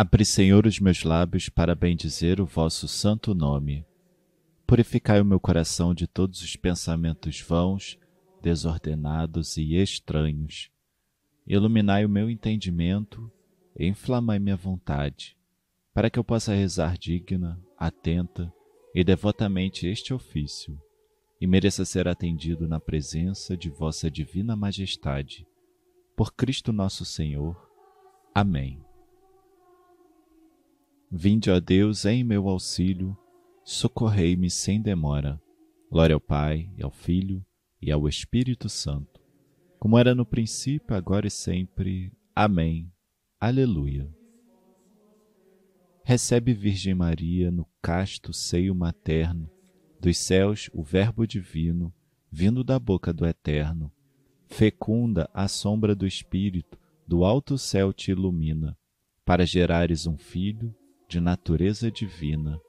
Abre, Senhor, os meus lábios para bendizer o vosso santo nome. Purificai o meu coração de todos os pensamentos vãos, desordenados e estranhos. Iluminai o meu entendimento e inflamai minha vontade, para que eu possa rezar digna, atenta e devotamente este ofício, e mereça ser atendido na presença de vossa divina majestade. Por Cristo nosso Senhor. Amém. Vinde, ó Deus, em meu auxílio, socorrei-me sem demora. Glória ao Pai, e ao Filho, e ao Espírito Santo, como era no princípio, agora e sempre. Amém. Aleluia. Recebe Virgem Maria no casto seio materno, dos céus o Verbo divino, vindo da boca do Eterno. Fecunda a sombra do Espírito, do alto céu te ilumina, para gerares um filho de natureza divina.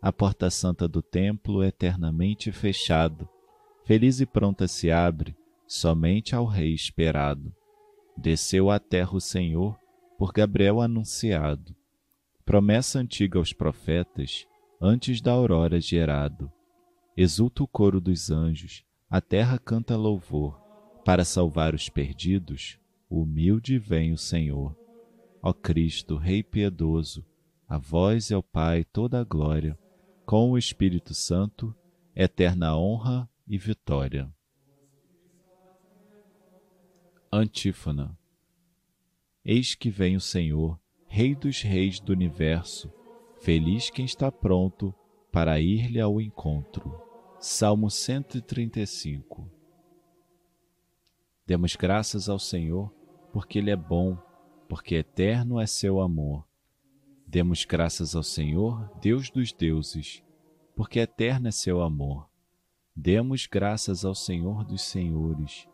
A porta santa do templo eternamente fechado, feliz e pronta se abre somente ao Rei esperado. Desceu à terra o Senhor, por Gabriel anunciado. Promessa antiga aos profetas, antes da aurora gerado. Exulta o coro dos anjos, a terra canta louvor. Para salvar os perdidos, humilde vem o Senhor. Ó Cristo, Rei piedoso, a vós e ao Pai toda a glória, com o Espírito Santo, eterna honra e vitória. Antífona Eis que vem o Senhor, Rei dos reis do universo, feliz quem está pronto para ir-lhe ao encontro. Salmo 135 Demos graças ao Senhor, porque Ele é bom, porque eterno é seu amor Demos graças ao Senhor, Deus dos deuses, porque eterno é seu amor. Demos graças ao Senhor dos senhores,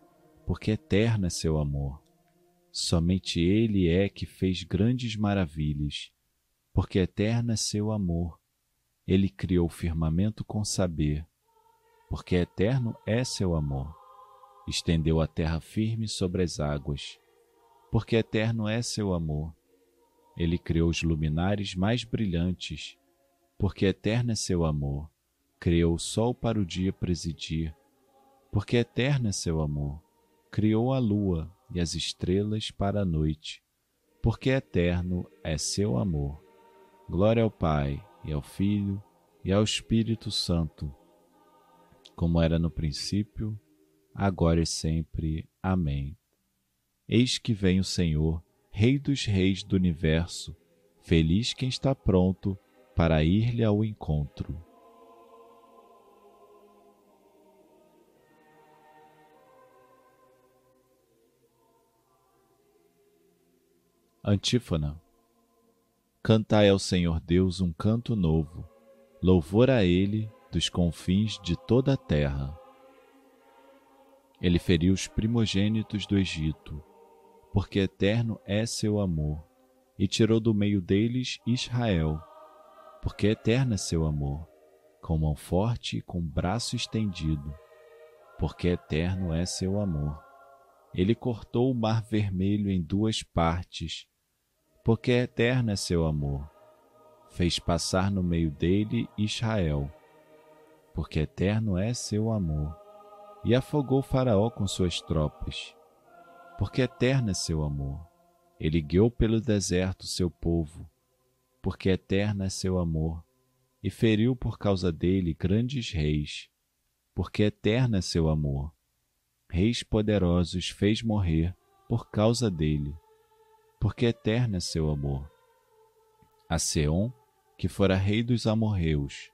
porque eterno é seu amor. Somente Ele é que fez grandes maravilhas, porque eterno é seu amor. Ele criou o firmamento com saber, porque eterno é seu amor. Estendeu a terra firme sobre as águas, porque eterno é seu amor ele criou os luminares mais brilhantes, porque eterno é seu amor. Criou o sol para o dia presidir, porque eterno é seu amor. Criou a lua e as estrelas para a noite, porque eterno é seu amor. Glória ao Pai, e ao Filho, e ao Espírito Santo, como era no princípio, agora e sempre. Amém. Eis que vem o Senhor Rei dos Reis do Universo, feliz quem está pronto para ir-lhe ao encontro. Antífona Cantai ao Senhor Deus um canto novo, louvor a Ele dos confins de toda a terra. Ele feriu os primogênitos do Egito, porque eterno é seu amor, e tirou do meio deles Israel, porque eterno é seu amor, com mão forte e com braço estendido, porque eterno é seu amor. Ele cortou o mar vermelho em duas partes, porque eterno é seu amor. Fez passar no meio dele Israel, porque eterno é seu amor. E afogou Faraó com suas tropas porque eterno é seu amor. Ele guiou pelo deserto seu povo, porque eterno é seu amor, e feriu por causa dele grandes reis, porque eterno é seu amor. Reis poderosos fez morrer por causa dele, porque eterno é seu amor. A Seom, que fora rei dos amorreus,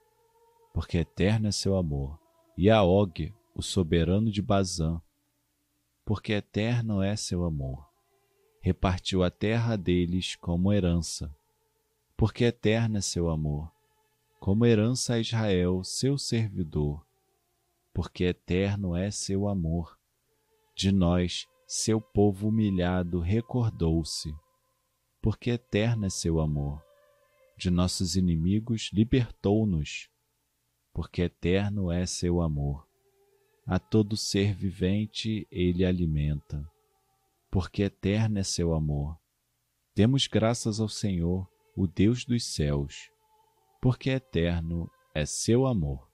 porque eterno é seu amor, e a Og, o soberano de Bazã, porque eterno é seu amor. Repartiu a terra deles como herança, porque eterno é seu amor, como herança a Israel, seu servidor, porque eterno é seu amor. De nós, seu povo humilhado, recordou-se, porque eterno é seu amor. De nossos inimigos, libertou-nos, porque eterno é seu amor a todo ser vivente ele alimenta, porque eterno é seu amor. Demos graças ao Senhor, o Deus dos céus, porque eterno é seu amor.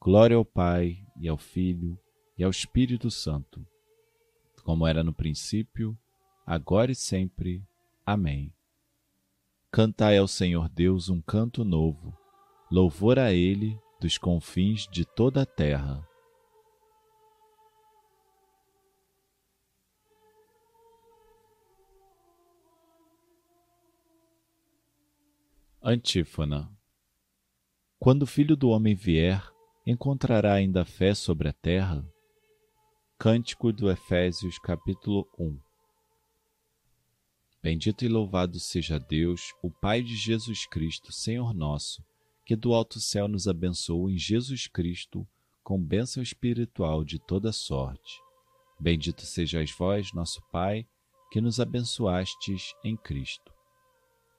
Glória ao Pai, e ao Filho, e ao Espírito Santo, como era no princípio, agora e sempre. Amém. Cantai ao Senhor Deus um canto novo, louvor a Ele dos confins de toda a terra. Antífona Quando o Filho do Homem vier, encontrará ainda fé sobre a terra? Cântico do Efésios, capítulo 1 Bendito e louvado seja Deus, o Pai de Jesus Cristo, Senhor nosso, que do alto céu nos abençoou em Jesus Cristo com bênção espiritual de toda sorte. Bendito sejais vós, nosso Pai, que nos abençoastes em Cristo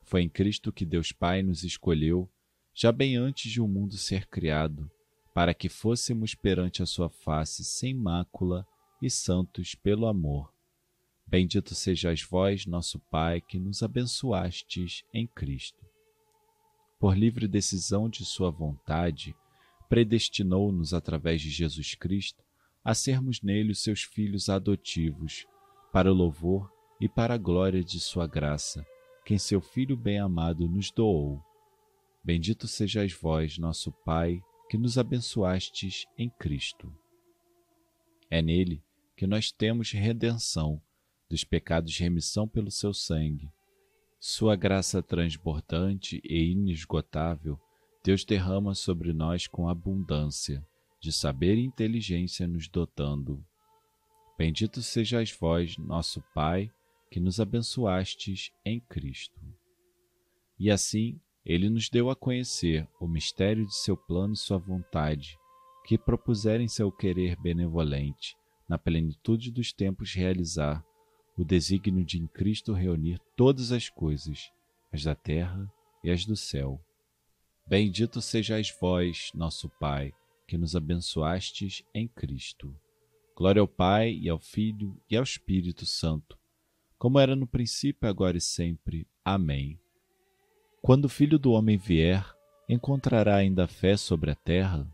foi em Cristo que Deus Pai nos escolheu, já bem antes de o mundo ser criado, para que fôssemos perante a sua face sem mácula e santos pelo amor. Bendito sejais vós, nosso Pai, que nos abençoastes em Cristo. Por livre decisão de Sua vontade, predestinou-nos através de Jesus Cristo a sermos nele os seus filhos adotivos, para o louvor e para a glória de Sua graça quem seu Filho bem-amado nos doou. Bendito sejais vós, nosso Pai, que nos abençoastes em Cristo. É nele que nós temos redenção, dos pecados remissão pelo seu sangue. Sua graça transbordante e inesgotável, Deus derrama sobre nós com abundância, de saber e inteligência nos dotando. Bendito sejais vós, nosso Pai, que nos abençoastes em Cristo. E assim, ele nos deu a conhecer o mistério de seu plano e sua vontade, que propuserem seu querer benevolente, na plenitude dos tempos realizar o desígnio de em Cristo reunir todas as coisas, as da terra e as do céu. Bendito sejais vós, nosso Pai, que nos abençoastes em Cristo. Glória ao Pai e ao Filho e ao Espírito Santo, como era no princípio, agora e sempre. Amém. Quando o Filho do Homem vier, encontrará ainda fé sobre a terra?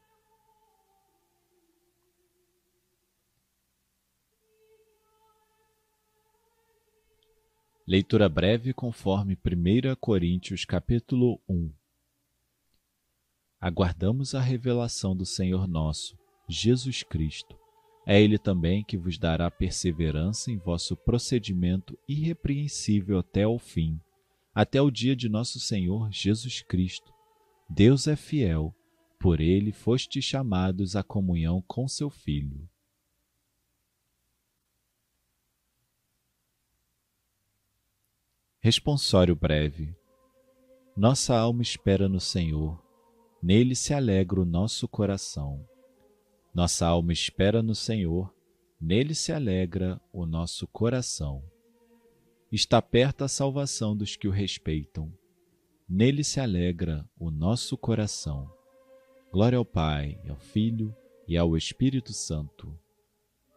Leitura breve conforme 1 Coríntios capítulo 1 Aguardamos a revelação do Senhor nosso, Jesus Cristo, é Ele também que vos dará perseverança em vosso procedimento irrepreensível até o fim, até o dia de nosso Senhor Jesus Cristo. Deus é fiel, por Ele fostes chamados à comunhão com seu Filho. Responsório breve. Nossa alma espera no Senhor, nele se alegra o nosso coração. Nossa alma espera no Senhor, nele se alegra o nosso coração. Está perto a salvação dos que o respeitam, nele se alegra o nosso coração. Glória ao Pai, ao Filho e ao Espírito Santo.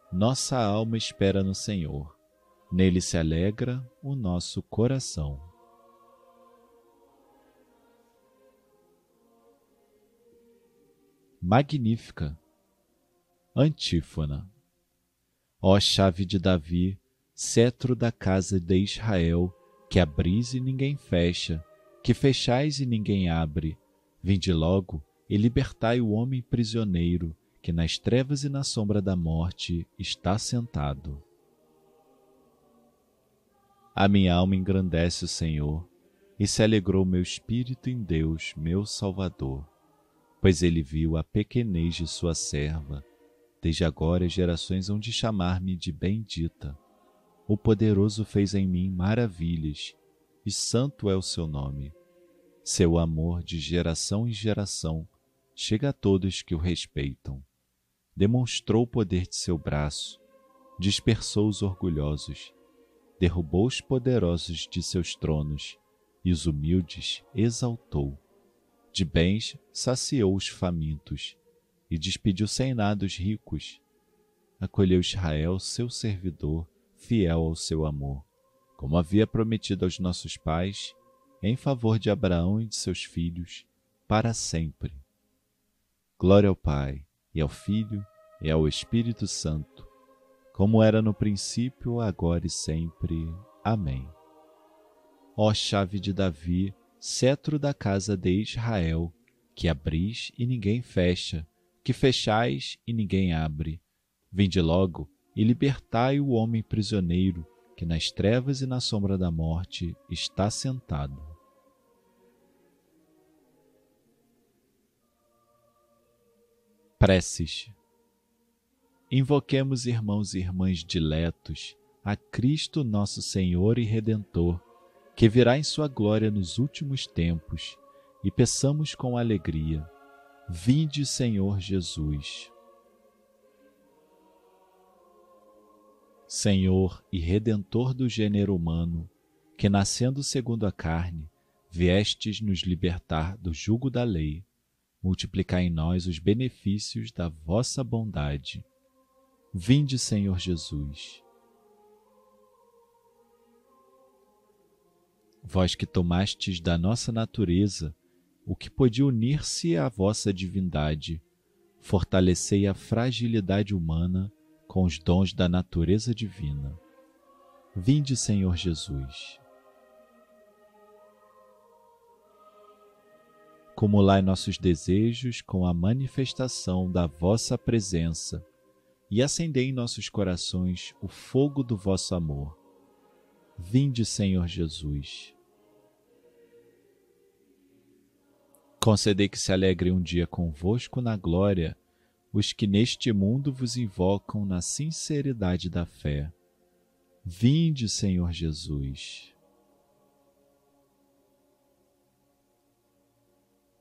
Nossa alma espera no Senhor, nele se alegra o nosso coração. Magnífica Antífona. Ó chave de Davi, cetro da casa de Israel, que abris e ninguém fecha, que fechais e ninguém abre, vinde logo e libertai o homem prisioneiro, que nas trevas e na sombra da morte está sentado. A minha alma engrandece o Senhor, e se alegrou meu espírito em Deus, meu Salvador, pois ele viu a pequenez de sua serva Desde agora as gerações hão de chamar-me de bendita. O poderoso fez em mim maravilhas, e santo é o seu nome. Seu amor de geração em geração chega a todos que o respeitam. Demonstrou o poder de seu braço, dispersou os orgulhosos, derrubou os poderosos de seus tronos e os humildes exaltou. De bens saciou os famintos e despediu sem nada os ricos. Acolheu Israel, seu servidor, fiel ao seu amor, como havia prometido aos nossos pais, em favor de Abraão e de seus filhos, para sempre. Glória ao Pai, e ao Filho, e ao Espírito Santo, como era no princípio, agora e sempre. Amém. Ó chave de Davi, cetro da casa de Israel, que abris e ninguém fecha, que fechais e ninguém abre. Vinde logo e libertai o homem prisioneiro, que nas trevas e na sombra da morte está sentado. Preces. Invoquemos, irmãos e irmãs diletos, a Cristo nosso Senhor e Redentor, que virá em sua glória nos últimos tempos, e peçamos com alegria: Vinde, Senhor Jesus. Senhor e Redentor do gênero humano, que nascendo segundo a carne, viestes nos libertar do jugo da lei, multiplicai em nós os benefícios da vossa bondade. Vinde, Senhor Jesus. Vós que tomastes da nossa natureza o que podia unir-se à vossa divindade, fortalecei a fragilidade humana com os dons da natureza divina. Vinde, Senhor Jesus. Cumulai nossos desejos com a manifestação da vossa presença e acendei em nossos corações o fogo do vosso amor. Vinde, Senhor Jesus. Concedei que se alegrem um dia convosco na glória os que neste mundo vos invocam na sinceridade da fé. Vinde, Senhor Jesus.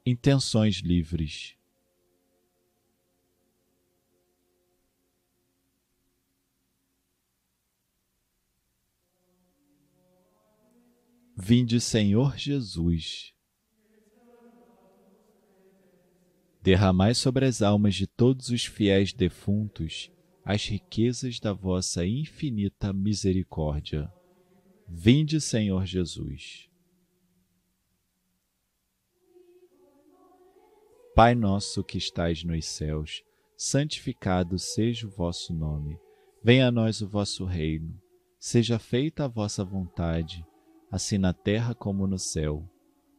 Intenções livres. Vinde, Senhor Jesus. Derramai sobre as almas de todos os fiéis defuntos as riquezas da vossa infinita misericórdia. Vinde, Senhor Jesus. Pai nosso que estais nos céus, santificado seja o vosso nome. Venha a nós o vosso reino. Seja feita a vossa vontade, assim na terra como no céu.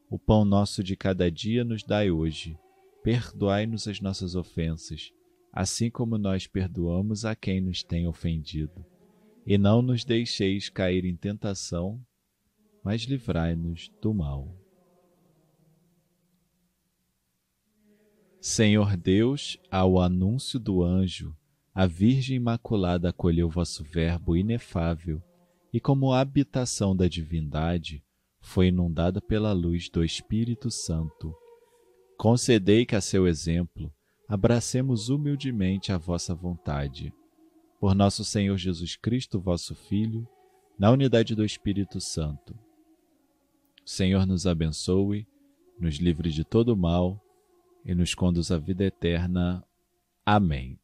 O pão nosso de cada dia nos dai hoje perdoai-nos as nossas ofensas, assim como nós perdoamos a quem nos tem ofendido. E não nos deixeis cair em tentação, mas livrai-nos do mal. Senhor Deus, ao anúncio do anjo, a Virgem Imaculada acolheu vosso Verbo inefável e, como habitação da divindade, foi inundada pela luz do Espírito Santo Concedei que a seu exemplo abracemos humildemente a vossa vontade. Por nosso Senhor Jesus Cristo, vosso Filho, na unidade do Espírito Santo. O Senhor nos abençoe, nos livre de todo mal e nos conduz à vida eterna. Amém.